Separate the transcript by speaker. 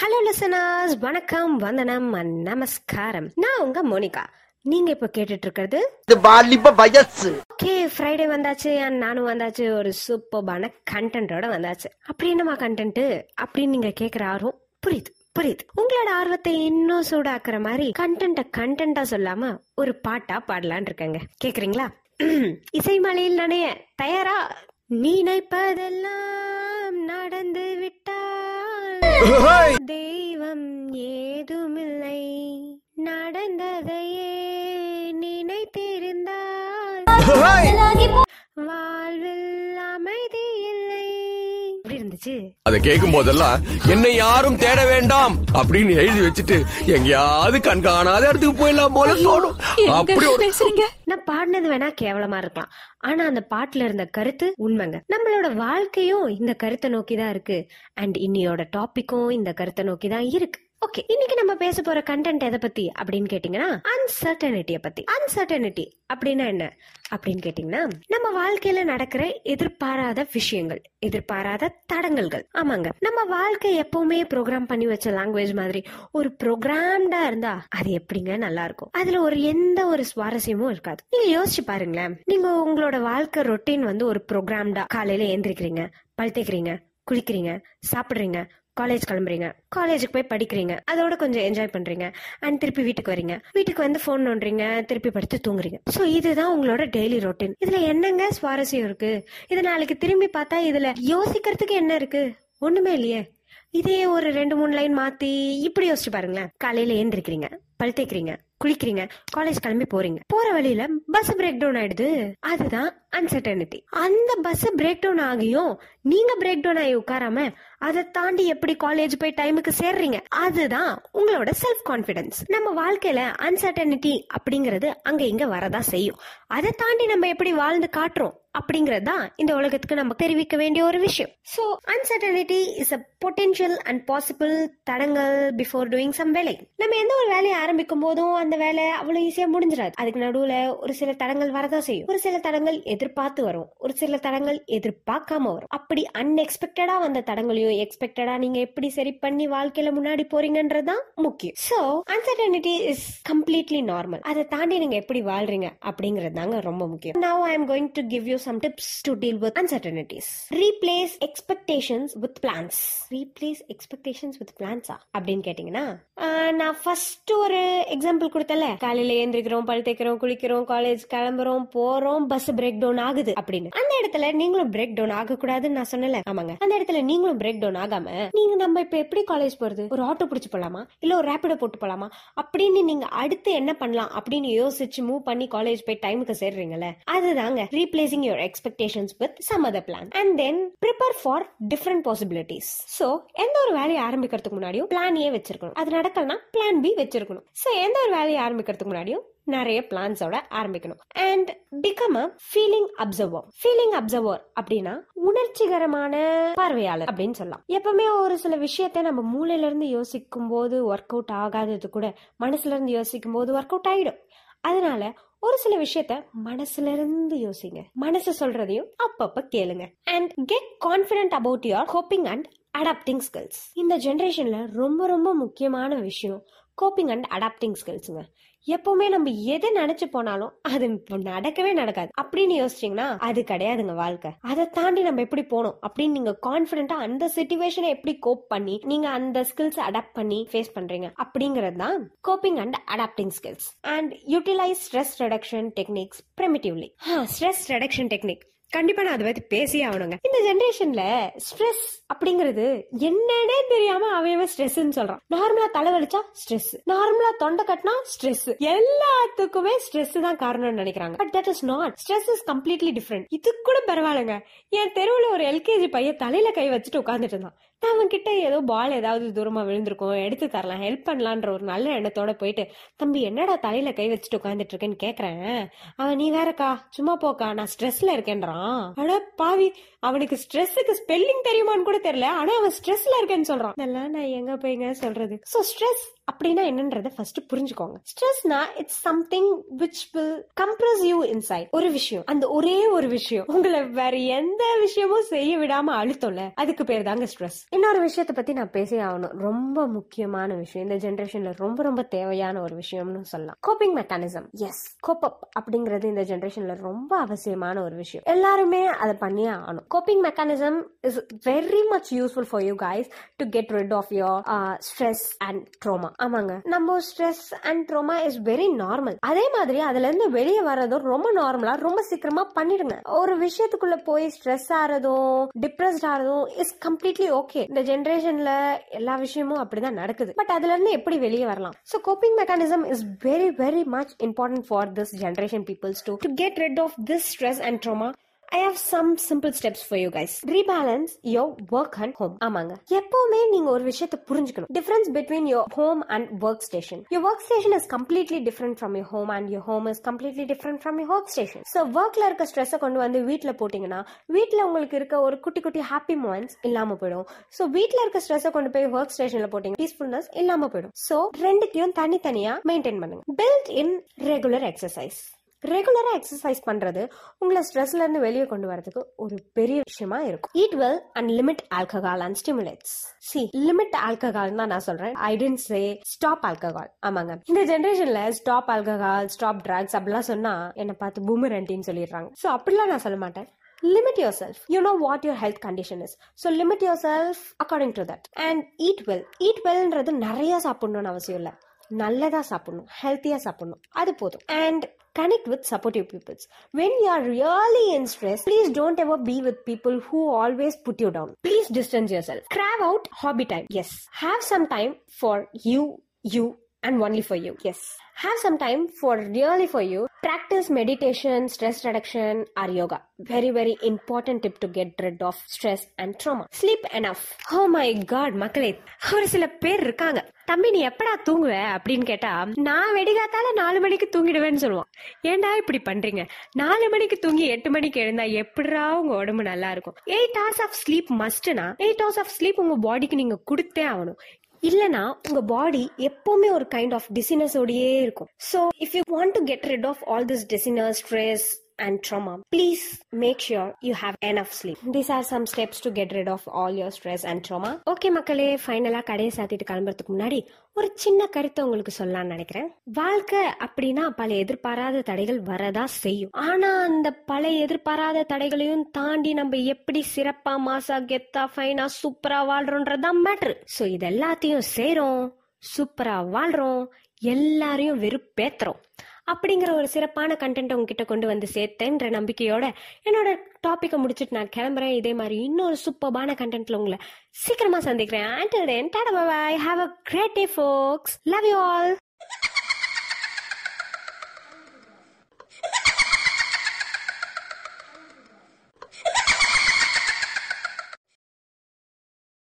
Speaker 1: Hello listeners வணக்கம் வந்தனம் நமஸ்காரம். நான் உங்க மோனிகா. நீங்க இப்ப கேட்டுட்டு இருக்கிறது
Speaker 2: இது வாலிப வயசு.
Speaker 1: ஓகே ஃப்ரைடே வந்தாச்சு and நானும் வந்தாச்சு. ஒரு சூப்பர்பான கண்டென்ட்டோட வந்தாச்சு. அப்படி என்னமா கண்டென்ட் அப்படின்னு நீங்க கேக்குற ஆர்வம் புரியுது புரியுது. உங்களோட ஆர்வத்தை இன்னும் சூடாக்குற மாதிரி கண்டென்ட்ட கண்டென்ட்டா சொல்லாம ஒரு பாட்டா பாடலான்னு இருக்கேங்க கேக்குறீங்களா? இசை மலையில் நனைய தயாரா? நினைப்பதெல்லாம் நடந்து விட்டால் தெய்வம் ஏதுமில்லை. நடந்ததையே நினைத்திருந்தால் இருந்துச்சு
Speaker 3: அதை கேட்கும் போதெல்லாம் என்னை யாரும் தேட வேண்டாம் அப்படின்னு எழுதி வச்சுட்டு எங்கேயாவது கண் காணாத இடத்துக்கு போயிடலாம் போல தோணும். அப்படி ஒரு
Speaker 1: நான் பாடினது வேணா கேவலமா இருக்கலாம். ஆனா அந்த பாட்டுல இருந்த கருத்து உண்மைங்க. நம்மளோட வாழ்க்கையும் இந்த கருத்தை நோக்கி தான் இருக்கு. அண்ட் இன்னியோட டாபிக்கும் இந்த கருத்தை நோக்கி தான் இருக்கு. ஓகே இன்னைக்கு நம்ம பேச போற கண்டென்ட் எதை பத்தி அப்படின்னு கேட்டீங்கன்னா அன்சர்டனிட்டியை பத்தி. அன்சர்டனிட்டி அப்படின்னா என்ன? அப்படின்னு கேட்டீங்கன்னா நம்ம வாழ்க்கையில நடக்கிற எதிர்பாராத விஷயங்கள் எதிர்பாராத தடங்கல்கள். ஆமாங்க நம்ம வாழ்க்கை எப்பவுமே ப்ரோக்ராம் பண்ணி வச்ச லாங்குவேஜ் மாதிரி ஒரு ப்ரோக்ராம்டா இருந்தா அது எப்படிங்க நல்லா இருக்கும்? அதுல ஒரு எந்த ஒரு சுவாரஸ்யமும் இருக்காது. நீங்க யோசிச்சு பாருங்களேன் நீங்க உங்களோட வாழ்க்கை ரொட்டீன் வந்து ஒரு ப்ரோக்ராம்டா காலையில எந்திரிக்கிறீங்க பழுத்துக்கிறீங்க குளிக்கிறீங்க சாப்பிடுறீங்க காலேஜ் கிளம்புறீங்க. காலேஜுக்கு போய் படிக்கிறீங்க. அதோட கொஞ்சம் என்ஜாய் பண்றீங்க. அண்ட் திருப்பி வீட்டுக்கு வரீங்க. வீட்டுக்கு வந்து ஃபோன் நோண்டுறீங்க. திருப்பி படுத்து தூங்குறீங்க. ஸோ இதுதான் உங்களோட டெய்லி ரொட்டீன் இதுல என்னங்க சுவாரஸ்யம் இருக்கு? இது நாளைக்கு திரும்பி பார்த்தா இதுல யோசிக்கிறதுக்கு என்ன இருக்கு? ஒண்ணுமே இல்லையே. இதே ஒரு ரெண்டு மூணு லைன் மாத்தி இப்படி யோசிச்சு பாருங்களேன். காலையில ஏந்திரிக்கிறீங்க. பழுத்தேக்கிறீங்க குளிக்கிறீங்க காலேஜ் கிளம்பி போறீங்க. போற வழியில பஸ் பிரேக் டவுன் ஆயிடுது. அதுதான் அன்சர்டனிட்டி அந்த பஸ் பிரேக் டவுன் ஆகியும் நீங்க பிரேக் டவுன் ஆகி உட்காராம அதை தாண்டி எப்படி காலேஜ் போய் டைமுக்கு சேர்றீங்க? அதுதான் உங்களோட செல்ஃப் கான்பிடன்ஸ் நம்ம வாழ்க்கையில அன்சர்டனிட்டி அப்படிங்கிறது அங்க இங்க வரதா செய்யும். அதை தாண்டி நம்ம எப்படி வாழ்ந்து காட்டுறோம்? அப்படிங்கிறது தான் இந்த உலகத்துக்கு நம்ம தெரிவிக்க வேண்டிய ஒரு விஷயம். So uncertainty is a potential and possible தடங்கள் பிஃபோர் டூயிங் சம் வேலை. நம்ம எந்த ஒரு வேலையை ஆரம்பிக்கும் போதும் அந்த வேலை அவ்வளவு ஈஸியா முடிஞ்சிடாது. அதுக்கு நடுவுல ஒரு சில தடங்கள் வரதான் செய்யும். ஒரு சில தடங்கள் எதிர்பார்த்து வரும். ஒரு சில தடங்கள் எதிர்பார்க்காம வரும். அப்படி அன்எக்ஸ்பெக்டடா வந்த தடங்களையும் எக்ஸ்பெக்டடா நீங்க எப்படி சரி பண்ணி வாழ்க்கையில முன்னாடி போறீங்கன்றதுதான் முக்கியம். So uncertainty is completely normal அதை தாண்டி நீங்க எப்படி வாழ்றீங்க அப்படிங்கிறது தாங்க ரொம்ப முக்கியம். Now I am going to give you some tips to deal with uncertainties replace expectations with plans replace expectations with பிளான்ஸா அப்படின்னு கேட்டீங்கன்னா நான் ஃபர்ஸ்ட் ஒரு எக்ஸாம்பிள் கொடுத்தல? காலையில ஏந்திரிக்கிறோம் பல் தேய்க்கிறோம் குளிக்கிறோம் காலேஜ் கிளம்புறோம் போறோம் பஸ் பிரேக் டவுன் ஆகுது அப்படின்னு. அந்த இடத்துல நீங்களும் பிரேக் டவுன் ஆக கூடாதுன்னு நான் சொன்னல ஆமாங்க. அந்த இடத்துல நீங்களும் பிரேக் டவுன் ஆகாம நீங்க நம்ம இப்ப எப்படி காலேஜ் போறது? ஒரு ஆட்டோ பிடிச்சு போலாமா? இல்ல ஒரு ரேபிடோ போட்டு போலாமா? அப்படின்னு நீங்க அடுத்து என்ன பண்ணலாம் அப்படின்னு யோசிச்சு மூவ் பண்ணி காலேஜ் போய் டைமுக்கு சேர்றீங்கல்ல? அதுதாங்க replacing your expectations with some other plan and then prepare for different possibilities so எந்த ஒரு வேலையை ஆரம்பிக்கிறதுக்கு முன்னாடியும் பிளான் ஏ வச்சிருக்கணும். அது நடக்கலனா பிளான் பி வச்சிருக்கணும். சோ எந்த ஒரு வேலையை ஆரம்பிக்கிறதுக்கு முன்னாடியும் நிறைய பிளான்ஸோட ஆரம்பிக்கணும். And become a feeling observer feeling observer அப்படின்னா உணர்ச்சிகரமான பார்வையாளர் அப்படின்னு சொல்லலாம். எப்பவுமே ஒரு சில விஷயத்தை நம்ம மூளையில இருந்து யோசிக்கும் போது ஒர்க் அவுட் ஆகாதது கூட மனசுல இருந்து யோசிக்கும் போது ஒர்க் அவுட் ஆயிடும். அதனால ஒரு சில விஷயத்த மனசுல இருந்து யோசிங்க. மனசு சொல்றதையும் அப்பப்ப கேளுங்க. And get confident about your coping and adapting skills இந்த ஜென்ரேஷன்ல ரொம்ப ரொம்ப முக்கியமான விஷயம் கோப்பிங் அண்ட் அடாப்டிங் ஸ்கில்ஸுங்க எப்பவுமே நம்ம எது நினைச்சு போனாலும் அது நடக்கவே நடக்காது. அப்படின்னு யோசிச்சீங்கன்னா அது கிடையாதுங்க வாழ்க்கை. அதை தாண்டி நம்ம எப்படி போனோம் அப்படின்னு நீங்க கான்பிடண்டா அந்த சுச்சுவேஷனை எப்படி கோப் பண்ணி நீங்க அந்த ஸ்கில்ஸ் அடாப்ட் பண்ணி ஃபேஸ் பண்றீங்க? அப்படிங்கிறது தான் coping and adapting skills and utilise stress reduction techniques primitively stress reduction technique கண்டிப்பா நான் அதை பத்தி பேசியே ஆகணுங்க. இந்த ஜென்ரேஷன்ல ஸ்ட்ரெஸ் அப்படிங்கிறது என்னன்னே தெரியாம அவன் ஸ்ட்ரெஸ்ன்னு சொல்றான். நார்மலா தலைவலிச்சா ஸ்ட்ரெஸ் நார்மலா தொண்டை கட்டினா ஸ்ட்ரெஸ் எல்லாத்துக்குமே ஸ்ட்ரெஸ் தான் காரணம்னு நினைக்கிறாங்க. But that is not stress is completely different இது கூட பரவாயில்லைங்க. என் தெருவுல ஒரு எல்கேஜி பையன் தலையில கை வச்சுட்டு உட்காந்துட்டு இருந்தான். நான் அவன் கிட்ட ஏதோ பால் ஏதாவது தூரமா விழுந்திருக்கும் எடுத்து தரலாம் ஹெல்ப் பண்ணலான்ற ஒரு நல்ல எண்ணத்தோட போயிட்டு தம்பி என்னடா தலையில கை வச்சுட்டு உட்காந்துட்டு இருக்கேன்னு கேக்குறேன். அவன் நீ வேறக்கா சும்மா போக்கா நான் ஸ்ட்ரெஸ்ல இருக்கேன்றான். அட பாவி அவனுக்கு ஸ்ட்ரெஸ்ஸுக்கு ஸ்பெல்லிங் தெரியுமான்னு கூட தெரியல ஆனா அவன் ஸ்ட்ரெஸ்ல இருக்கேன்னு சொல்றான். இதெல்லாம் நான் எங்க போய்ங்க சொல்றது? சோ ஸ்ட்ரெஸ் அப்படின்னா என்னன்றத ஃபர்ஸ்ட் புரிஞ்சுக்கோங்க. ஸ்ட்ரெஸ்னா it's something which will compress you inside ஒரு விஷயம். அந்த ஒரே ஒரு விஷயம். உங்களை வேற எந்த விஷயமும் செய்ய விடாம அழுத்தம்ல அதுக்கு பேர் தாங்க ஸ்ட்ரெஸ் இன்னொரு விஷயத்தை பத்தி நான் பேசி ஆகணும். ரொம்ப முக்கியமான விஷயம். இந்த ஜென்ரேஷன்ல ரொம்ப ரொம்ப தேவையான ஒரு விஷயம்னு சொல்லலாம். Coping mechanism as cope up அப்படிங்கிறது இந்த ஜென்ரேஷன்ல ரொம்ப அவசியமான ஒரு விஷயம். எல்லாருமே அதை பண்ணியே ஆகணும். Coping mechanism is very much useful for you guys to get rid of your stress and trauma ஆமாங்க. நம்ம stress and trauma is very normal அதே மாதிரி அதுல இருந்து வெளியே வர்றதும் ரொம்ப நார்மலா ரொம்ப சீக்கிரமா பண்ணிடுங்க. ஒரு விஷயத்துக்குள்ள போய் ஸ்ட்ரெஸ் ஆறதும் டிப்ரெஸ்ட் ஆறதும் இஸ் கம்ப்ளீட்லி ஓகே இந்த ஜென்ரேஷன்ல எல்லா விஷயமும் அப்படிதான் நடக்குது. பட் அதுல இருந்து எப்படி வெளியே வரலாம்? So coping mechanism is very very much important for this generation peoples to to get rid of this stress and trauma I have some simple steps for you guys rebalance your work and home ஆமாங்க. எப்பவுமே நீங்க ஒரு விஷயத்தை புரிஞ்சுக்கணும். Difference between your home and work station your work station is completely different from your home and your home is completely different from your work station so ஒர்க்ல இருக்க ஸ்ட்ரெஸ்ஸை கொண்டு வந்து வீட்டில் போட்டிங்கன்னா வீட்டில் உங்களுக்கு இருக்க ஒரு குட்டி குட்டி ஹாப்பி மூமெண்ட்ஸ் இல்லாம போயிடும். ஸோ வீட்டில் இருக்க ஸ்ட்ரெஸ்ஸை கொண்டு போய் ஒர்க் ஸ்டேஷன்ல போட்டிங்க பீஸ்ஃபுல்னஸ் இல்லாம போயிடும். ஸோ ரெண்டுத்தையும் தனித்தனியா மெயின்டைன் பண்ணுங்க. பில்ட் இன் ரெகுலர் எக்ஸசைஸ் ரெகுலராக எக்ஸசைஸ் பண்ணுறது உங்களை ஸ்ட்ரெஸ்லேருந்து வெளியே கொண்டு வரதுக்கு ஒரு பெரிய விஷயமா இருக்கும். Eat well and limit alcohol and stimulates see limit alcohol தான் நான் சொல்றேன். I didn't say stop alcohol ஆமாங்க. இந்த ஜென்ரேஷன்ல ஸ்டாப் ஆல்கஹால் ஸ்டாப் ட்ரக்ஸ் அப்படிலாம் சொன்னா என்னை பார்த்து பூமர் ஆன்டின்னு சொல்லிடுறாங்க. ஸோ அப்படிலாம் நான் சொல்ல மாட்டேன். Limit yourself. You know what your health condition is. So limit yourself according to that. And eat well. Eat wellன்றது நிறைய சாப்பிடணும்னு அவசியம் இல்லை. நல்லதா சாப்பிடணும். ஹெல்த்தியா சாப்பிடணும். அது போதும். And connect with supportive peoples. When you are really in stress please don't ever be with people who always put you down. Please distance yourself. Crave out hobby time. Yes. Have some time for you you and only for you. Yes. Have some time for really for you. Practice meditation stress reduction or yoga. Very very important tip to get rid of stress and trauma. Sleep enough. Oh my god மக்களே. ஒரு சில பேர் இருக்காங்க. தம்பி நீ எப்படா தூங்குவ? அப்படின்னு கேட்டா நான் வெடிகாத்தால நாலு மணிக்கு தூங்கிடுவேன்னு சொல்லுவான். ஏன்டா இப்படி பண்றீங்க? நாலு மணிக்கு தூங்கி எட்டு மணிக்கு எழுந்தா எப்படிடா உங்க உடம்பு நல்லா இருக்கும்? எயிட் ஹவர்ஸ் ஆஃப் ஸ்லீப் மஸ்ட்னா எயிட் ஹவர்ஸ் ஆஃப் ஸ்லீப் உங்க பாடிக்கு நீங்க கொடுத்தே ஆகணும். இல்லனா உங்க பாடி எப்பவுமே ஒரு கைண்ட் ஆஃப் டிசினஸோடயே இருக்கும். So if you want to get rid of all this dizziness stress and trauma. Please make sure you have enough sleep. These are some steps to get rid of all your stress and trauma. Okay மக்களே ஃபைனலா கடையை சாத்திட்டு கிளம்புறதுக்கு முன்னாடி ஒரு சின்ன கருத்தை உங்களுக்கு சொல்லலாம்னு நினைக்கிறேன். வாழ்க்கை அப்படின்னா பல எதிர்பாராத தடைகள் வரதா செய்யும். ஆனா அந்த பல எதிர்பாராத தடைகளையும் தாண்டி நம்ம எப்படி சிறப்பா மாசா கெத்தா ஃபைனா சூப்பரா வாழ்றோன்றதுதான் மேட்ரு சோ இது எல்லாத்தையும் சேரும் சூப்பரா வாழ்றோம் எல்லாரையும் வெறுப்பேத்துறோம். அப்படிங்கிற ஒரு சிறப்பான கண்டென்ட் உங்ககிட்ட கொண்டு வந்து சேர்த்தேன்ற நம்பிக்கையோட என்னோட டாப்பிக்கை முடிச்சுட்டு நான் கிளம்புறேன். இதே மாதிரி இன்னொரு சூப்பர்பான கண்டென்ட்ல உங்களை சீக்கிரமா சந்திக்கிறேன். Have a great day folks love you all